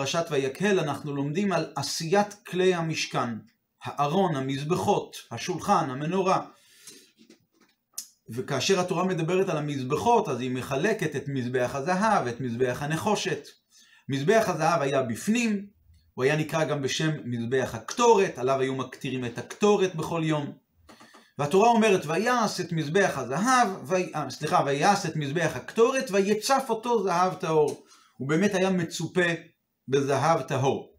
בפרשת ויקהל אנחנו לומדים על עשיית כלי המשכן, הארון, המזבחות, השולחן, המנורה. וכאשר התורה מדברת על המזבחות, אז היא מחלקת את מזבח הזהב, את מזבח הנחושת. מזבח הזהב היה בפנים, הוא היה נקרא גם בשם מזבח הקטורת, עליו היו מקטירים את הקטורת בכל יום. והתורה אומרת, ויעש את מזבח הזהב, ו... אה, סליחה, ויעש את מזבח הקטורת, ויצף אותו זהב טהור. הוא באמת היה מצופה בזהב טהור.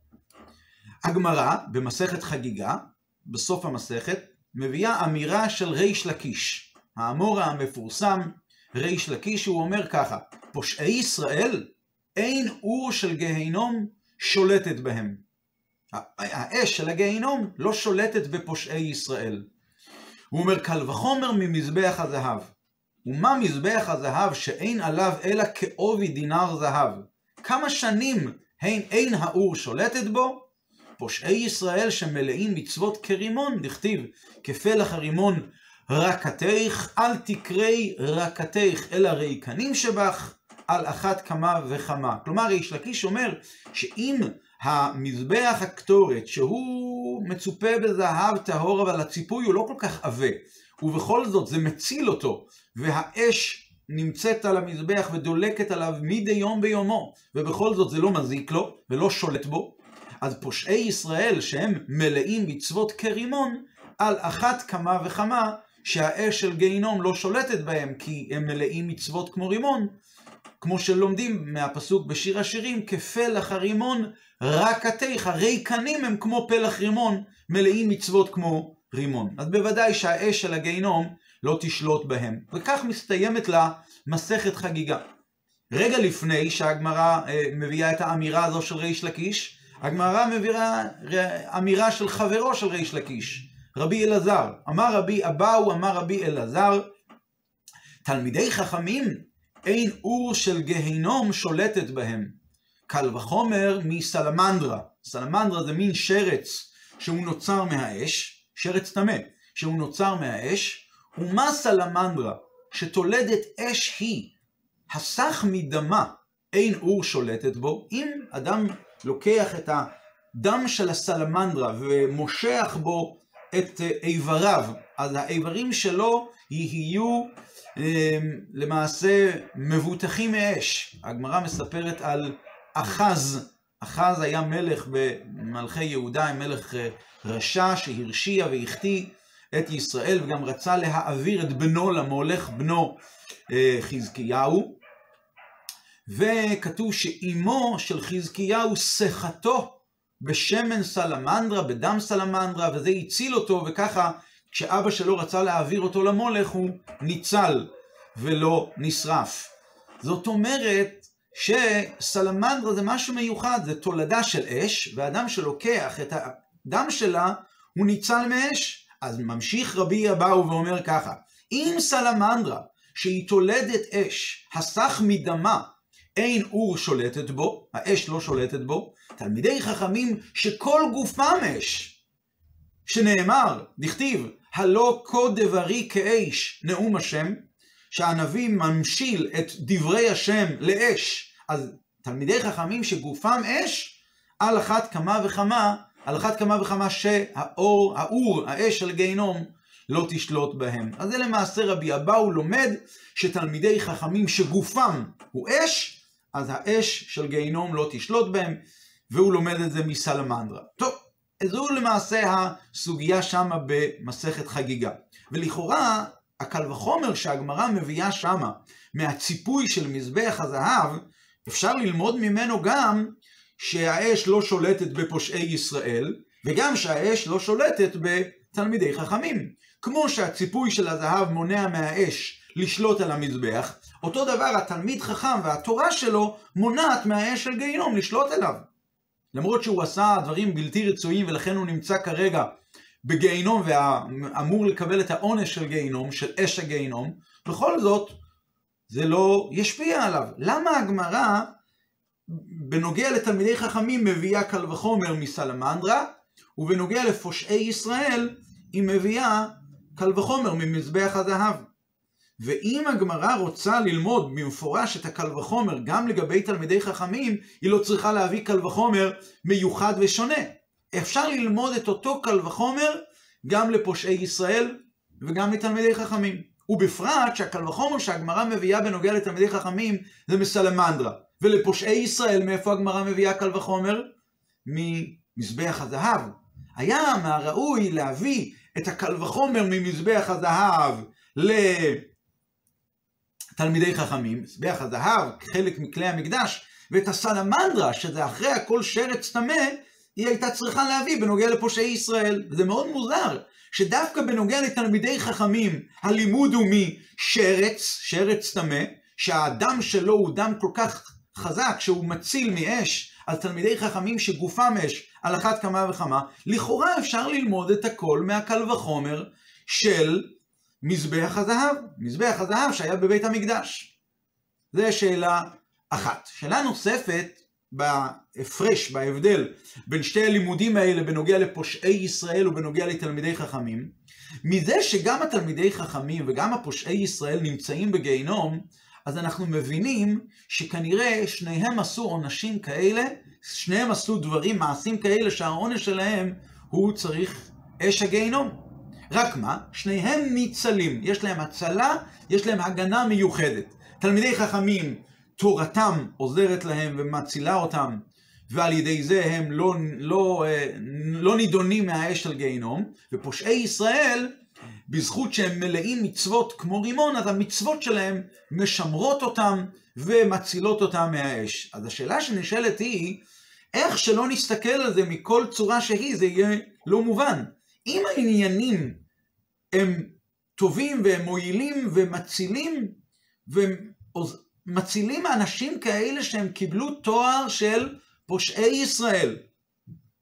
הגמרא, במסכת חגיגה, בסוף המסכת, מביאה אמירה של ריש לקיש. האמורה המפורסם, ריש לקיש, הוא אומר ככה, פושעי ישראל, אין אור של גהינום שולטת בהם. האש של הגיהינום לא שולטת בפושעי ישראל. הוא אומר, קל וחומר ממזבח הזהב. ומה מזבח הזהב שאין עליו אלא כעובי דינר זהב? כמה שנים אין, אין האור שולטת בו? פושעי ישראל שמלאים מצוות כרימון, דכתיב, כפלח הרימון רקתך, אל תקרי רקתך, אלא ריקנים שבך, על אחת כמה וכמה. כלומר, ריש לקיש אומר שאם המזבח הקטורת, שהוא מצופה בזהב טהור, אבל הציפוי הוא לא כל כך עבה, ובכל זאת זה מציל אותו, והאש נמצאת על המזבח ודולקת עליו מדי יום ביומו, ובכל זאת זה לא מזיק לו ולא שולט בו, אז פושעי ישראל שהם מלאים מצוות כרימון, על אחת כמה וכמה שהאש של גיהינום לא שולטת בהם, כי הם מלאים מצוות כמו רימון, כמו שלומדים מהפסוק בשיר השירים, כפלח הרימון רקתיך, ריקנים הם כמו פלח רימון, מלאים מצוות כמו רימון. אז בוודאי שהאש של הגיהינום לא תשלוט בהם. וכך מסתיימת לה מסכת חגיגה. רגע לפני שהגמרא אה, מביאה את האמירה הזו של ריש לקיש, הגמרא מביאה אמירה של חברו של ריש לקיש, רבי אלעזר. אמר רבי אבאו, אמר רבי אלעזר, תלמידי חכמים, אין אור של גהינום שולטת בהם. קל וחומר מסלמנדרה. סלמנדרה זה מין שרץ שהוא נוצר מהאש, שרץ טמא, שהוא נוצר מהאש, ומה סלמנדרה שתולדת אש היא, הסך מדמה, אין אור שולטת בו, אם אדם לוקח את הדם של הסלמנדרה ומושך בו את איבריו, אז האיברים שלו יהיו אמ, למעשה מבוטחים מאש. הגמרא מספרת על אחז, אחז היה מלך במלכי יהודה, מלך אה, רשע שהרשיע והחטיא את ישראל וגם רצה להעביר את בנו למולך בנו אה, חזקיהו. וכתוב שאימו של חזקיהו שיחתו בשמן סלמנדרה, בדם סלמנדרה, וזה הציל אותו, וככה כשאבא שלו רצה להעביר אותו למולך הוא ניצל ולא נשרף. זאת אומרת שסלמנדרה זה משהו מיוחד, זה תולדה של אש, ואדם שלוקח את הדם שלה הוא ניצל מאש. אז ממשיך רבי אבאו ואומר ככה, אם סלמנדרה שהיא תולדת אש, הסך מדמה, אין אור שולטת בו, האש לא שולטת בו, תלמידי חכמים שכל גופם אש, שנאמר, דכתיב, הלא כה דברי כאש נאום השם, שהנביא ממשיל את דברי השם לאש, אז תלמידי חכמים שגופם אש, על אחת כמה וכמה, על אחת כמה וכמה שהאור, האור, האש של גיהנום, לא תשלוט בהם. אז זה למעשה רבי אבאו לומד שתלמידי חכמים שגופם הוא אש, אז האש של גיהנום לא תשלוט בהם, והוא לומד את זה מסלמנדרה. טוב, זו למעשה הסוגיה שמה במסכת חגיגה. ולכאורה, הקל וחומר שהגמרא מביאה שמה מהציפוי של מזבח הזהב, אפשר ללמוד ממנו גם שהאש לא שולטת בפושעי ישראל, וגם שהאש לא שולטת בתלמידי חכמים. כמו שהציפוי של הזהב מונע מהאש לשלוט על המזבח, אותו דבר התלמיד חכם והתורה שלו מונעת מהאש של גיהינום לשלוט עליו. למרות שהוא עשה דברים בלתי רצויים ולכן הוא נמצא כרגע בגיהינום ואמור לקבל את העונש של גיהינום, של אש הגיהינום, בכל זאת זה לא ישפיע עליו. למה הגמרא בנוגע לתלמידי חכמים מביאה קל וחומר מסלמנדרה, ובנוגע לפושעי ישראל היא מביאה קל וחומר ממזבח הזהב. ואם הגמרא רוצה ללמוד במפורש את הקל וחומר גם לגבי תלמידי חכמים, היא לא צריכה להביא קל וחומר מיוחד ושונה. אפשר ללמוד את אותו קל וחומר גם לפושעי ישראל וגם לתלמידי חכמים. ובפרט שהקל וחומר שהגמרא מביאה בנוגע לתלמידי חכמים זה מסלמנדרה. ולפושעי ישראל מאיפה הגמרא מביאה קל וחומר? ממזבח הזהב. היה מהראוי להביא את הקל וחומר ממזבח הזהב לתלמידי חכמים, מזבח הזהב, חלק מכלי המקדש, ואת הסלמנדרה, שזה אחרי הכל שרץ טמא, היא הייתה צריכה להביא בנוגע לפושעי ישראל. זה מאוד מוזר, שדווקא בנוגע לתלמידי חכמים, הלימוד הוא משרץ, שרץ טמא, שהדם שלו הוא דם כל כך חזק, שהוא מציל מאש, על תלמידי חכמים שגופם אש, על אחת כמה וכמה, לכאורה אפשר ללמוד את הכל מהקל וחומר של מזבח הזהב, מזבח הזהב שהיה בבית המקדש. זו שאלה אחת. שאלה נוספת, בהפרש, בהבדל בין שתי הלימודים האלה בנוגע לפושעי ישראל ובנוגע לתלמידי חכמים, מזה שגם התלמידי חכמים וגם הפושעי ישראל נמצאים בגיהינום, אז אנחנו מבינים שכנראה שניהם עשו עונשים כאלה, שניהם עשו דברים, מעשים כאלה שהעונש שלהם הוא צריך אש הגיהינום. רק מה? שניהם ניצלים, יש להם הצלה, יש להם הגנה מיוחדת. תלמידי חכמים תורתם עוזרת להם ומצילה אותם, ועל ידי זה הם לא, לא, אה, לא נידונים מהאש של גיהינום, ופושעי ישראל, בזכות שהם מלאים מצוות כמו רימון, אז המצוות שלהם משמרות אותם ומצילות אותם מהאש. אז השאלה שנשאלת היא, איך שלא נסתכל על זה מכל צורה שהיא, זה יהיה לא מובן. אם העניינים הם טובים והם מועילים ומצילים, מצילים אנשים כאלה שהם קיבלו תואר של פושעי ישראל.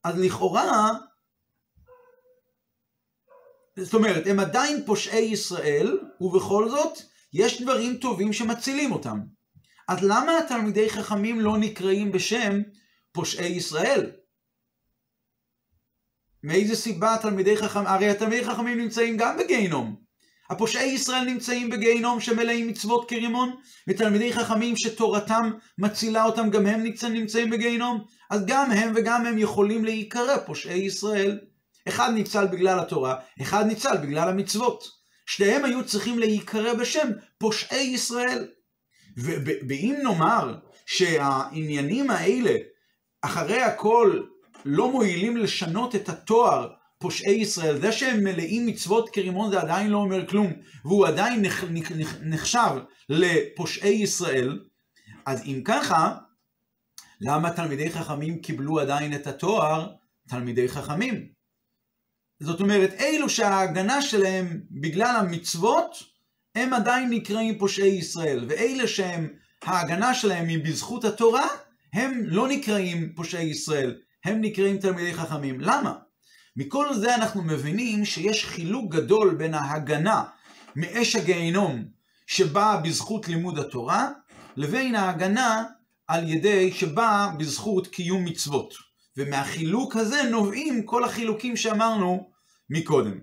אז לכאורה, זאת אומרת, הם עדיין פושעי ישראל, ובכל זאת, יש דברים טובים שמצילים אותם. אז למה התלמידי חכמים לא נקראים בשם פושעי ישראל? מאיזה סיבה תלמידי חכמים, הרי התלמידי חכמים נמצאים גם בגיהינום. הפושעי ישראל נמצאים בגיהינום שמלאים מצוות כרימון, ותלמידי חכמים שתורתם מצילה אותם, גם הם נמצאים בגיהינום, אז גם הם וגם הם יכולים להיקרא פושעי ישראל. אחד ניצל בגלל התורה, אחד ניצל בגלל המצוות. שניהם היו צריכים להיקרא בשם פושעי ישראל. ואם נאמר שהעניינים האלה, אחרי הכל, לא מועילים לשנות את התואר פושעי ישראל. זה שהם מלאים מצוות כרימון זה עדיין לא אומר כלום, והוא עדיין נחשב לפושעי ישראל. אז אם ככה, למה תלמידי חכמים קיבלו עדיין את התואר תלמידי חכמים? זאת אומרת, אלו שההגנה שלהם בגלל המצוות, הם עדיין נקראים פושעי ישראל, ואלה שהם, ההגנה שלהם היא בזכות התורה, הם לא נקראים פושעי ישראל, הם נקראים תלמידי חכמים. למה? מכל זה אנחנו מבינים שיש חילוק גדול בין ההגנה מאש הגיהינום שבאה בזכות לימוד התורה, לבין ההגנה על ידי שבאה בזכות קיום מצוות. ומהחילוק הזה נובעים כל החילוקים שאמרנו מקודם.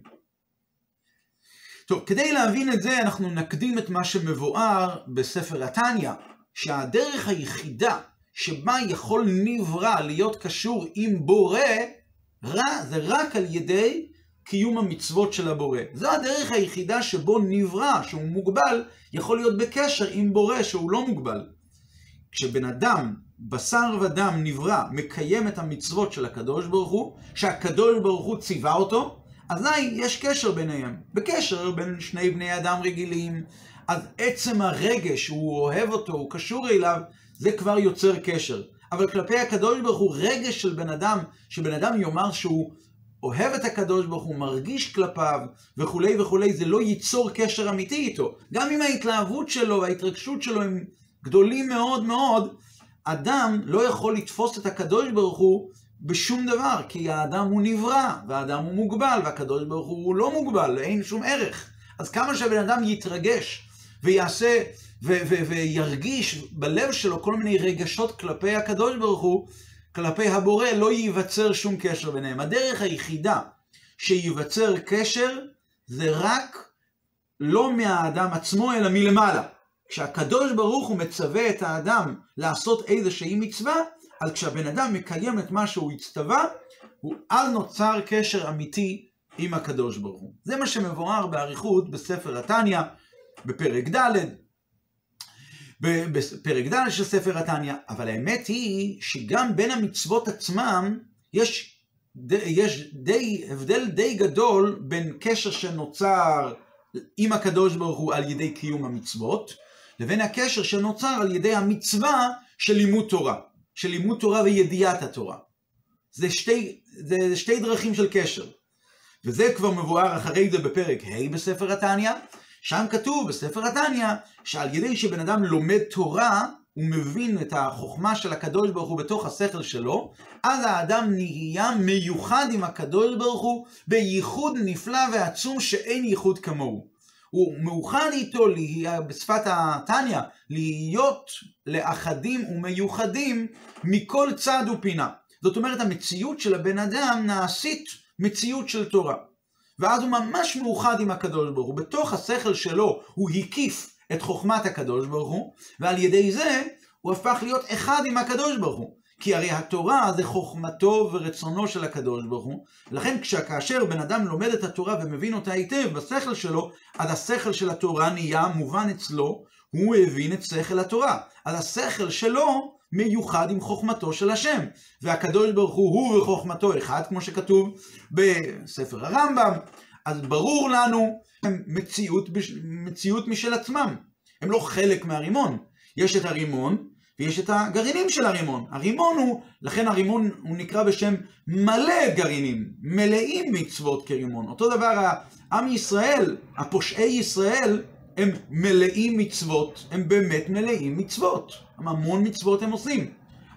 טוב, כדי להבין את זה אנחנו נקדים את מה שמבואר בספר התניא, שהדרך היחידה שבה יכול נברא להיות קשור עם בורא רע זה רק על ידי קיום המצוות של הבורא. זו הדרך היחידה שבו נברא, שהוא מוגבל, יכול להיות בקשר עם בורא שהוא לא מוגבל. כשבן אדם, בשר ודם נברא, מקיים את המצוות של הקדוש ברוך הוא, שהקדוש ברוך הוא ציווה אותו, אזי יש קשר ביניהם. בקשר בין שני בני אדם רגילים, אז עצם הרגש, הוא אוהב אותו, הוא קשור אליו, זה כבר יוצר קשר. אבל כלפי הקדוש ברוך הוא רגש של בן אדם, שבן אדם יאמר שהוא אוהב את הקדוש ברוך הוא, מרגיש כלפיו וכולי וכולי, זה לא ייצור קשר אמיתי איתו. גם אם ההתלהבות שלו וההתרגשות שלו הם גדולים מאוד מאוד, אדם לא יכול לתפוס את הקדוש ברוך הוא בשום דבר, כי האדם הוא נברא, והאדם הוא מוגבל, והקדוש ברוך הוא לא מוגבל, אין שום ערך. אז כמה שהבן אדם יתרגש ויעשה וירגיש בלב שלו כל מיני רגשות כלפי הקדוש ברוך הוא, כלפי הבורא, לא ייווצר שום קשר ביניהם. הדרך היחידה שייווצר קשר זה רק לא מהאדם עצמו, אלא מלמעלה. כשהקדוש ברוך הוא מצווה את האדם לעשות איזושהי מצווה, אז כשהבן אדם מקיים את מה שהוא הצטווה, הוא אז נוצר קשר אמיתי עם הקדוש ברוך הוא. זה מה שמבואר באריכות בספר התניא, בפרק ד', בפרק ד' של ספר התניא, אבל האמת היא שגם בין המצוות עצמם יש, יש די, הבדל די גדול בין קשר שנוצר עם הקדוש ברוך הוא על ידי קיום המצוות, לבין הקשר שנוצר על ידי המצווה של לימוד תורה, של לימוד תורה וידיעת התורה. זה שתי, זה שתי דרכים של קשר. וזה כבר מבואר אחרי זה בפרק ה' בספר התניא, שם כתוב בספר התניא שעל ידי שבן אדם לומד תורה, הוא מבין את החוכמה של הקדוש ברוך הוא בתוך השכל שלו, אז האדם נהיה מיוחד עם הקדוש ברוך הוא בייחוד נפלא ועצום שאין ייחוד כמוהו. הוא מאוחד איתו, בשפת התניא, להיות לאחדים ומיוחדים מכל צד ופינה. זאת אומרת, המציאות של הבן אדם נעשית מציאות של תורה. ואז הוא ממש מאוחד עם הקדוש ברוך הוא. בתוך השכל שלו הוא הקיף את חוכמת הקדוש ברוך הוא, ועל ידי זה הוא הפך להיות אחד עם הקדוש ברוך הוא. כי הרי התורה זה חוכמתו ורצונו של הקדוש ברוך הוא, ולכן כאשר בן אדם לומד את התורה ומבין אותה היטב בשכל שלו, אז השכל של התורה נהיה מובן אצלו, הוא הבין את שכל התורה. אז השכל שלו מיוחד עם חוכמתו של השם. והקדוש ברוך הוא הוא וחוכמתו אחד, כמו שכתוב בספר הרמב"ם. אז ברור לנו, הם מציאות, מציאות משל עצמם. הם לא חלק מהרימון. יש את הרימון, ויש את הגרעינים של הרימון. הרימון הוא, לכן הרימון הוא נקרא בשם מלא גרעינים, מלאים מצוות כרימון. אותו דבר, עם ישראל, הפושעי ישראל, הם מלאים מצוות, הם באמת מלאים מצוות. המון מצוות הם עושים.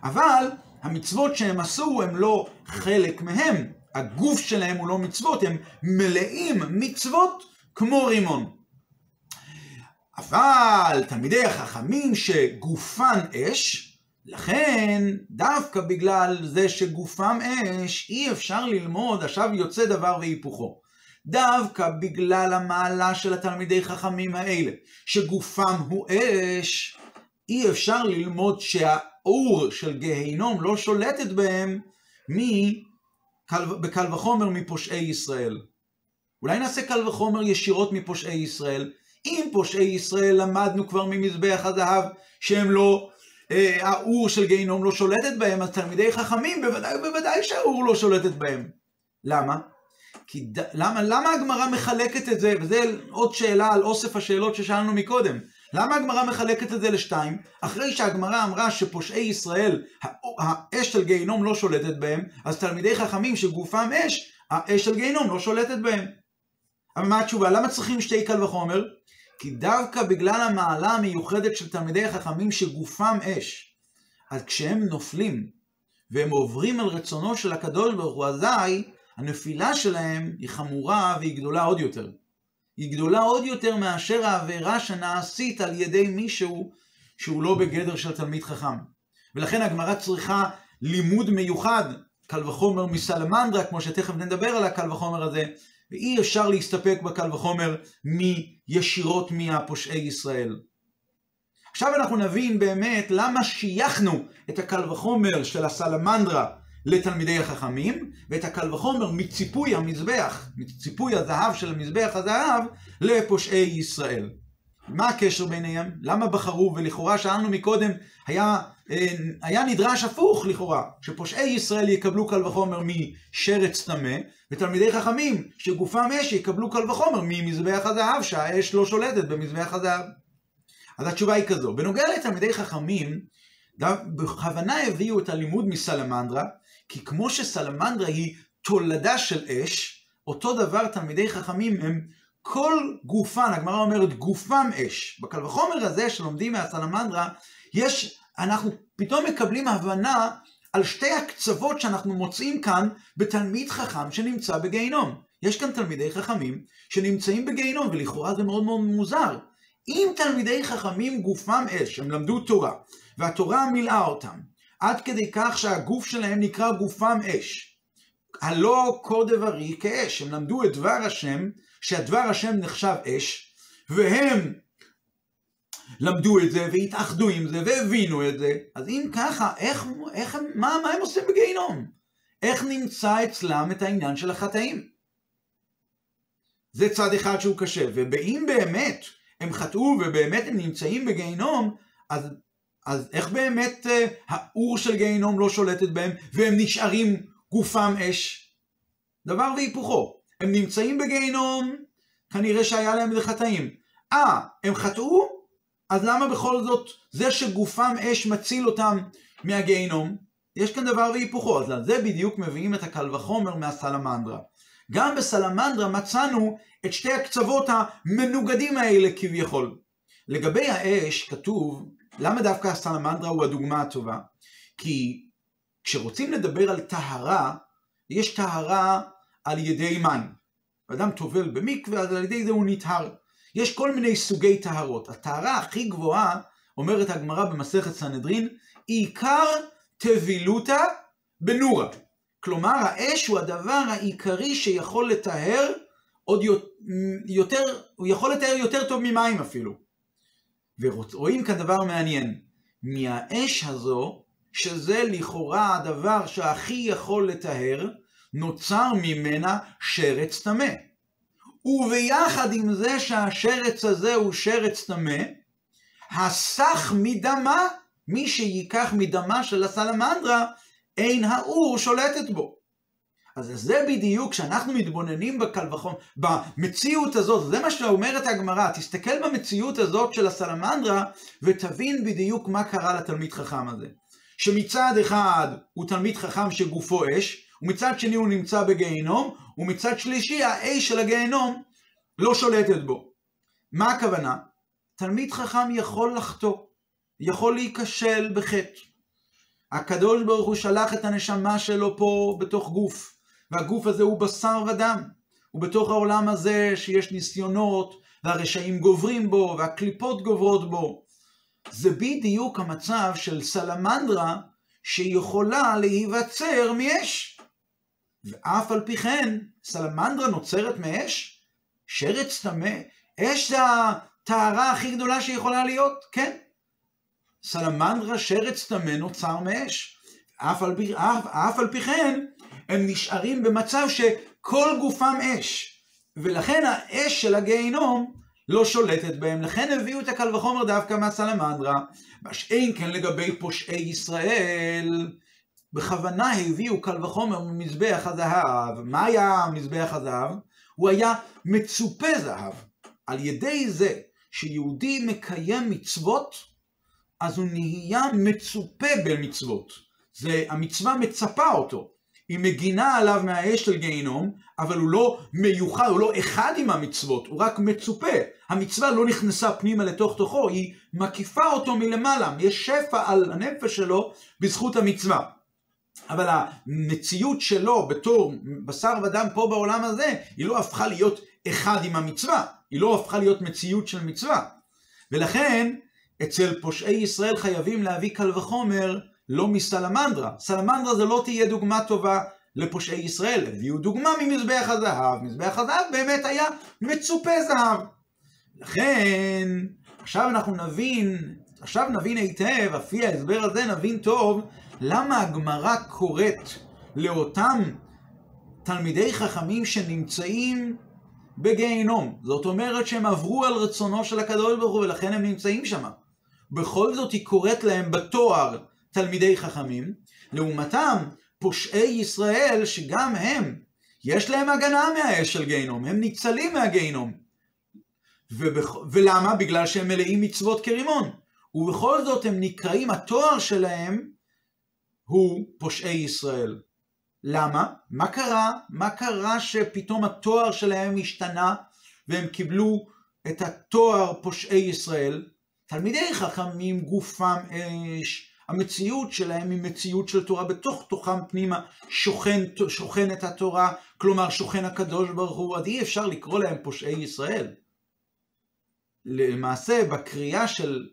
אבל המצוות שהם עשו הם לא חלק מהם. הגוף שלהם הוא לא מצוות, הם מלאים מצוות כמו רימון. אבל תלמידי החכמים שגופן אש, לכן דווקא בגלל זה שגופם אש, אי אפשר ללמוד, עכשיו יוצא דבר והיפוכו. דווקא בגלל המעלה של התלמידי חכמים האלה, שגופם הוא אש, אי אפשר ללמוד שהאור של גיהינום לא שולטת בהם בקל וחומר מפושעי ישראל. אולי נעשה קל וחומר ישירות מפושעי ישראל. אם פושעי ישראל למדנו כבר ממזבח הזהב שהם לא, אה, האור של גיהינום לא שולטת בהם, אז תלמידי חכמים בוודאי ובוודאי שהאור לא שולטת בהם. למה? כי ד... למה, למה הגמרא מחלקת את זה, וזה עוד שאלה על אוסף השאלות ששאלנו מקודם, למה הגמרא מחלקת את זה לשתיים? אחרי שהגמרא אמרה שפושעי ישראל, האש של גיהינום לא שולטת בהם, אז תלמידי חכמים שגופם אש, האש של גיהינום לא שולטת בהם. אבל מה התשובה? למה צריכים שתי קל וחומר? כי דווקא בגלל המעלה המיוחדת של תלמידי החכמים שגופם אש, אז כשהם נופלים והם עוברים על רצונו של הקדוש ברוך הוא, אזי הנפילה שלהם היא חמורה והיא גדולה עוד יותר. היא גדולה עוד יותר מאשר העבירה שנעשית על ידי מישהו שהוא לא בגדר של תלמיד חכם. ולכן הגמרא צריכה לימוד מיוחד, קל וחומר מסלמנדרה, כמו שתכף נדבר על הקל וחומר הזה, ואי אפשר להסתפק בקל וחומר מישירות מהפושעי ישראל. עכשיו אנחנו נבין באמת למה שייכנו את הקל וחומר של הסלמנדרה לתלמידי החכמים, ואת הקל וחומר מציפוי המזבח, מציפוי הזהב של מזבח הזהב, לפושעי ישראל. מה הקשר ביניהם? למה בחרו? ולכאורה שאלנו מקודם, היה, אה, היה נדרש הפוך לכאורה, שפושעי ישראל יקבלו קל וחומר משרץ טמא, ותלמידי חכמים שגופם אש יקבלו קל וחומר ממזבח הזהב, שהאש לא שולטת במזבח הזהב. אז התשובה היא כזו, בנוגע לתלמידי חכמים, בכוונה הביאו את הלימוד מסלמנדרה, כי כמו שסלמנדרה היא תולדה של אש, אותו דבר תלמידי חכמים הם כל גופן, הגמרא אומרת גופם אש. בקל וחומר הזה שלומדים מהסלמנדרה, יש, אנחנו פתאום מקבלים הבנה על שתי הקצוות שאנחנו מוצאים כאן בתלמיד חכם שנמצא בגיהינום. יש כאן תלמידי חכמים שנמצאים בגיהינום, ולכאורה זה מאוד מאוד מוזר. אם תלמידי חכמים גופם אש, הם למדו תורה, והתורה מילאה אותם, עד כדי כך שהגוף שלהם נקרא גופם אש. הלא כה דברי כאש, הם למדו את דבר השם, שהדבר השם נחשב אש, והם למדו את זה והתאחדו עם זה והבינו את זה, אז אם ככה, איך, איך, מה, מה הם עושים בגיהינום? איך נמצא אצלם את העניין של החטאים? זה צד אחד שהוא קשה, ואם באמת הם חטאו ובאמת הם נמצאים בגיהינום, אז, אז איך באמת אה, האור של גיהינום לא שולטת בהם והם נשארים גופם אש? דבר והיפוכו, הם נמצאים בגיהינום, כנראה שהיה להם איזה חטאים. אה, הם חטאו? אז למה בכל זאת זה שגופם אש מציל אותם מהגיהינום? יש כאן דבר והיפוכו, אז לזה בדיוק מביאים את הקל וחומר מהסלמנדרה. גם בסלמנדרה מצאנו את שתי הקצוות המנוגדים האלה כביכול. לגבי האש כתוב, למה דווקא הסלמנדרה הוא הדוגמה הטובה? כי כשרוצים לדבר על טהרה, יש טהרה על ידי מים. אדם טובל במקווה, אז על ידי זה הוא נטהר. יש כל מיני סוגי טהרות. הטהרה הכי גבוהה, אומרת הגמרא במסכת סנהדרין, עיקר טבילותא בנורה. כלומר, האש הוא הדבר העיקרי שיכול לטהר עוד יותר, הוא יכול לתאר יותר טוב ממים אפילו. ורואים כאן דבר מעניין. מהאש הזו, שזה לכאורה הדבר שהכי יכול לטהר, נוצר ממנה שרץ טמא. וביחד עם זה שהשרץ הזה הוא שרץ טמא, הסך מדמה, מי שייקח מדמה של הסלמנדרה, אין האור שולטת בו. אז זה בדיוק, כשאנחנו מתבוננים בקל וחום, במציאות הזאת, זה מה שאומרת הגמרא, תסתכל במציאות הזאת של הסלמנדרה, ותבין בדיוק מה קרה לתלמיד חכם הזה. שמצד אחד הוא תלמיד חכם שגופו אש, ומצד שני הוא נמצא בגיהינום, ומצד שלישי האש של הגיהינום לא שולטת בו. מה הכוונה? תלמיד חכם יכול לחטוא, יכול להיכשל בחטא. הקדוש ברוך הוא שלח את הנשמה שלו פה בתוך גוף, והגוף הזה הוא בשר ודם. ובתוך העולם הזה שיש ניסיונות, והרשעים גוברים בו, והקליפות גוברות בו. זה בדיוק המצב של סלמנדרה שיכולה להיווצר מאש. ואף על פי כן, סלמנדרה נוצרת מאש? שרץ טמא? אש זה הטהרה הכי גדולה שיכולה להיות? כן. סלמנדרה שרץ טמא נוצר מאש. אף על, פי, אף, אף על פי כן, הם נשארים במצב שכל גופם אש. ולכן האש של הגיהינום לא שולטת בהם. לכן הביאו את הקל וחומר דווקא מהסלמנדרה. מה שאין כן לגבי פושעי ישראל, בכוונה הביאו קל וחומר ממזבח הזהב. מה היה מזבח הזהב? הוא היה מצופה זהב. על ידי זה שיהודי מקיים מצוות, אז הוא נהיה מצופה במצוות. זה, המצווה מצפה אותו. היא מגינה עליו מהאש של גיהינום, אבל הוא לא מיוחד, הוא לא אחד עם המצוות, הוא רק מצופה. המצווה לא נכנסה פנימה לתוך תוכו, היא מקיפה אותו מלמעלה, יש שפע על הנפש שלו בזכות המצווה. אבל המציאות שלו בתור בשר ודם פה בעולם הזה, היא לא הפכה להיות אחד עם המצווה, היא לא הפכה להיות מציאות של מצווה. ולכן, אצל פושעי ישראל חייבים להביא קל וחומר לא מסלמנדרה. סלמנדרה זה לא תהיה דוגמה טובה לפושעי ישראל. הביאו דוגמה ממזבח הזהב. מזבח הזהב באמת היה מצופה זהב. לכן, עכשיו אנחנו נבין, עכשיו נבין היטב, לפי ההסבר הזה נבין טוב, למה הגמרא קוראת לאותם תלמידי חכמים שנמצאים בגיהינום. זאת אומרת שהם עברו על רצונו של הקדוש ברוך הוא ולכן הם נמצאים שם. בכל זאת היא קוראת להם בתואר תלמידי חכמים, לעומתם פושעי ישראל שגם הם, יש להם הגנה מהאש של גיהינום, הם ניצלים מהגיהינום. ובכ... ולמה? בגלל שהם מלאים מצוות כרימון. ובכל זאת הם נקראים, התואר שלהם הוא פושעי ישראל. למה? מה קרה? מה קרה שפתאום התואר שלהם השתנה והם קיבלו את התואר פושעי ישראל? תלמידי חכמים גופם אש, המציאות שלהם היא מציאות של תורה, בתוך תוכם פנימה שוכן, שוכנת התורה, כלומר שוכן הקדוש ברוך הוא, אז אי אפשר לקרוא להם פושעי ישראל. למעשה בקריאה של,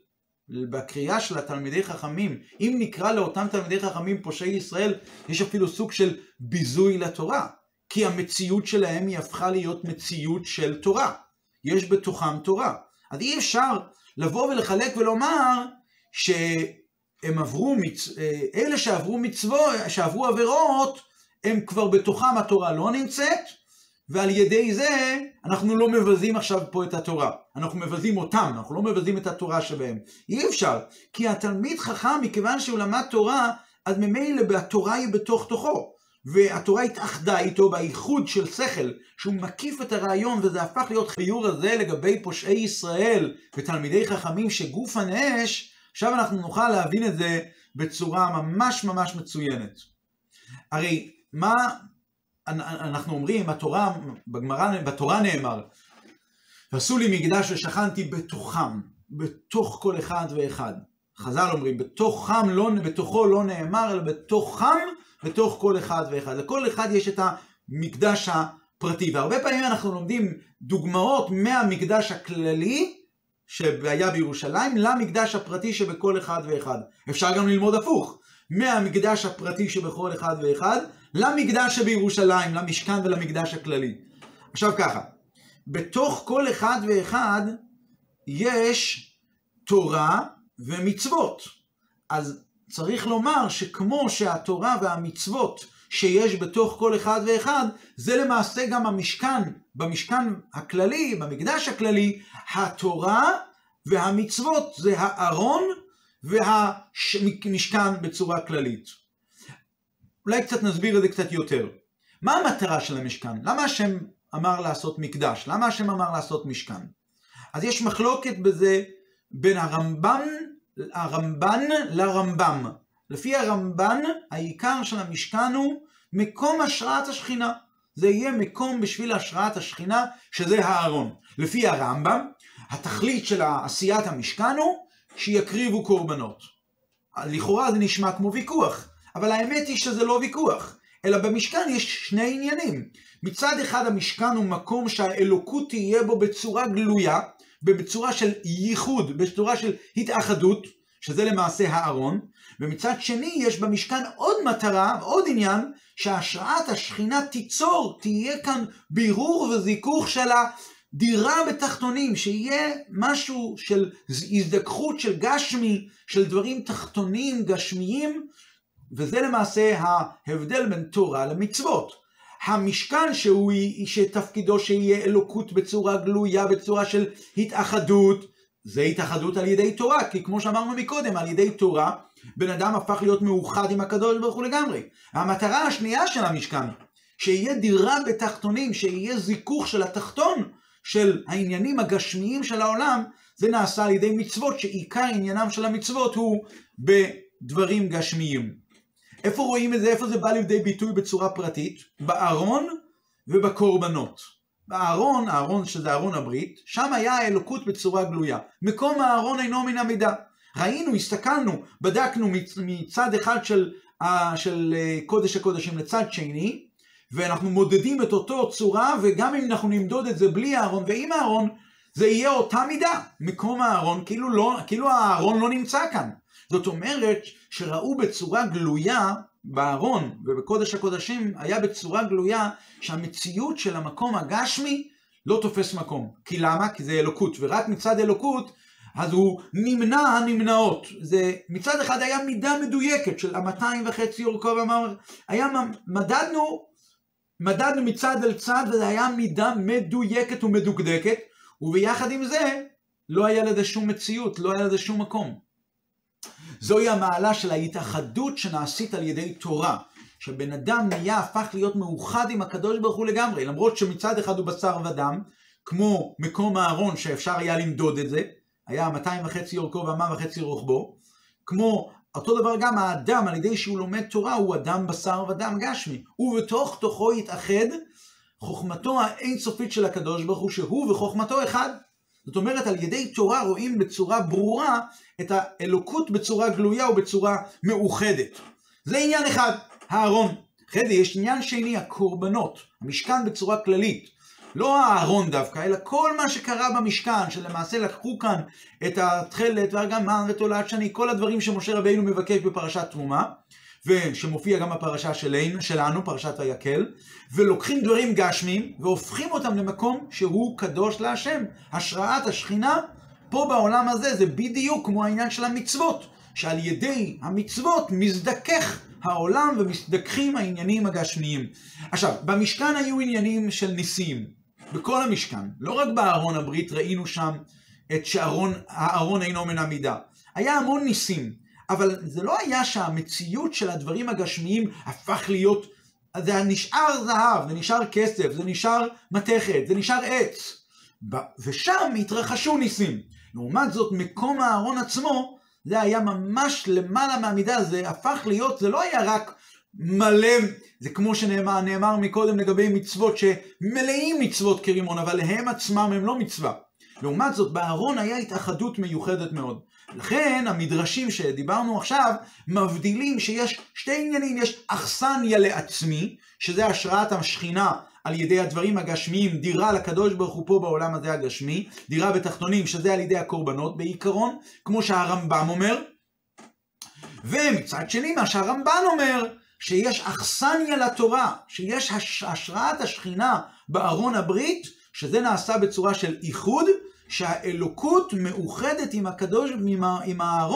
בקריאה של התלמידי חכמים, אם נקרא לאותם תלמידי חכמים פושעי ישראל, יש אפילו סוג של ביזוי לתורה, כי המציאות שלהם היא הפכה להיות מציאות של תורה. יש בתוכם תורה. אז אי אפשר לבוא ולחלק ולומר שהם עברו, מצ... אה, אלה שעברו מצוות, שעברו עבירות, הם כבר בתוכם התורה לא נמצאת, ועל ידי זה אנחנו לא מבזים עכשיו פה את התורה. אנחנו מבזים אותם, אנחנו לא מבזים את התורה שבהם. אי אפשר, כי התלמיד חכם, מכיוון שהוא למד תורה, אז ממילא התורה היא בתוך תוכו. והתורה התאחדה איתו באיחוד של שכל, שהוא מקיף את הרעיון, וזה הפך להיות חיור הזה לגבי פושעי ישראל ותלמידי חכמים שגוף הנאש, עכשיו אנחנו נוכל להבין את זה בצורה ממש ממש מצוינת. הרי מה אנחנו אומרים, התורה, בגמרא, בתורה נאמר, ועשו לי מקדש ושכנתי בתוכם, בתוך כל אחד ואחד. חז"ל אומרים, בתוכם לא, בתוכו לא נאמר, אלא בתוכם, בתוך כל אחד ואחד. לכל אחד יש את המקדש הפרטי, והרבה פעמים אנחנו לומדים דוגמאות מהמקדש הכללי, שהיה בירושלים, למקדש הפרטי שבכל אחד ואחד. אפשר גם ללמוד הפוך, מהמקדש הפרטי שבכל אחד ואחד, למקדש שבירושלים, למשכן ולמקדש הכללי. עכשיו ככה, בתוך כל אחד ואחד יש תורה ומצוות. אז צריך לומר שכמו שהתורה והמצוות שיש בתוך כל אחד ואחד, זה למעשה גם המשכן, במשכן הכללי, במקדש הכללי, התורה והמצוות זה הארון והמשכן בצורה כללית. אולי קצת נסביר את זה קצת יותר. מה המטרה של המשכן? למה השם אמר לעשות מקדש? למה השם אמר לעשות משכן? אז יש מחלוקת בזה בין הרמב"ן, הרמב"ן לרמב"ם. לפי הרמב"ן, העיקר של המשכן הוא מקום השראת השכינה. זה יהיה מקום בשביל השראת השכינה, שזה הארון. לפי הרמב"ם, התכלית של עשיית המשכן הוא שיקריבו קורבנות. לכאורה זה נשמע כמו ויכוח. אבל האמת היא שזה לא ויכוח, אלא במשכן יש שני עניינים. מצד אחד המשכן הוא מקום שהאלוקות תהיה בו בצורה גלויה, ובצורה של ייחוד, בצורה של התאחדות, שזה למעשה הארון, ומצד שני יש במשכן עוד מטרה, עוד עניין, שהשראת השכינה תיצור, תהיה כאן בירור וזיכוך של הדירה בתחתונים, שיהיה משהו של הזדככות של גשמי, של דברים תחתונים, גשמיים, וזה למעשה ההבדל בין תורה למצוות. המשכן שהוא, שתפקידו שיהיה אלוקות בצורה גלויה, בצורה של התאחדות, זה התאחדות על ידי תורה, כי כמו שאמרנו מקודם, על ידי תורה, בן אדם הפך להיות מאוחד עם הקדוש ברוך הוא לגמרי. המטרה השנייה של המשכן, שיהיה דירה בתחתונים, שיהיה זיכוך של התחתון של העניינים הגשמיים של העולם, זה נעשה על ידי מצוות, שעיקר עניינם של המצוות הוא בדברים גשמיים. איפה רואים את זה? איפה זה בא לידי ביטוי בצורה פרטית? בארון ובקורבנות. בארון, הארון שזה ארון הברית, שם היה האלוקות בצורה גלויה. מקום הארון אינו מן המידה. ראינו, הסתכלנו, בדקנו מצד אחד של, של אה, קודש הקודשים לצד שני, ואנחנו מודדים את אותו צורה, וגם אם אנחנו נמדוד את זה בלי הארון ועם הארון, זה יהיה אותה מידה. מקום הארון, כאילו, לא, כאילו הארון לא נמצא כאן. זאת אומרת שראו בצורה גלויה בארון ובקודש הקודשים היה בצורה גלויה שהמציאות של המקום הגשמי לא תופס מקום. כי למה? כי זה אלוקות, ורק מצד אלוקות אז הוא נמנע הנמנעות. זה מצד אחד היה מידה מדויקת של המאתיים וחצי אורכו ואמר, היה מדדנו, מדדנו מצד אל צד וזה היה מידה מדויקת ומדוקדקת, וביחד עם זה לא היה לזה שום מציאות, לא היה לזה שום מקום. זוהי המעלה של ההתאחדות שנעשית על ידי תורה. שבן אדם נהיה, הפך להיות מאוחד עם הקדוש ברוך הוא לגמרי, למרות שמצד אחד הוא בשר ודם, כמו מקום הארון שאפשר היה למדוד את זה, היה 200 וחצי אורכו ואמה וחצי רוחבו, כמו אותו דבר גם האדם על ידי שהוא לומד תורה הוא אדם בשר ודם גשמי, ובתוך תוכו יתאחד חוכמתו האינסופית של הקדוש ברוך הוא שהוא וחוכמתו אחד. זאת אומרת, על ידי תורה רואים בצורה ברורה את האלוקות בצורה גלויה ובצורה מאוחדת. זה עניין אחד, הארון. אחרי זה יש עניין שני, הקורבנות, המשכן בצורה כללית. לא הארון דווקא, אלא כל מה שקרה במשכן, שלמעשה לקחו כאן את התכלת והגמן ותולעת שני, כל הדברים שמשה רבינו מבקש בפרשת תרומה, ושמופיע גם בפרשה שלנו, שלנו, פרשת ויקל, ולוקחים דברים גשמיים והופכים אותם למקום שהוא קדוש להשם. השראת השכינה פה בעולם הזה זה בדיוק כמו העניין של המצוות, שעל ידי המצוות מזדכך העולם ומזדככים העניינים הגשמיים. עכשיו, במשכן היו עניינים של ניסים, בכל המשכן, לא רק בארון הברית ראינו שם את שהארון אינו מן המידה. היה המון ניסים, אבל זה לא היה שהמציאות של הדברים הגשמיים הפך להיות, זה נשאר זהב, זה נשאר כסף, זה נשאר מתכת, זה נשאר עץ. ושם התרחשו ניסים. לעומת זאת, מקום הארון עצמו, זה היה ממש למעלה מהמידה, זה הפך להיות, זה לא היה רק מלא, זה כמו שנאמר נאמר מקודם לגבי מצוות שמלאים מצוות כרימון, אבל הם עצמם הם לא מצווה. לעומת זאת, בארון היה התאחדות מיוחדת מאוד. לכן המדרשים שדיברנו עכשיו מבדילים שיש שתי עניינים, יש אכסניה לעצמי, שזה השראת השכינה על ידי הדברים הגשמיים, דירה לקדוש ברוך הוא פה בעולם הזה הגשמי, דירה בתחתונים, שזה על ידי הקורבנות בעיקרון, כמו שהרמב"ם אומר. ומצד שני, מה שהרמב"ן אומר, שיש אכסניה לתורה, שיש השראת השכינה בארון הברית, שזה נעשה בצורה של איחוד, שהאלוקות מאוחדת עם הקדוש, עם הארון.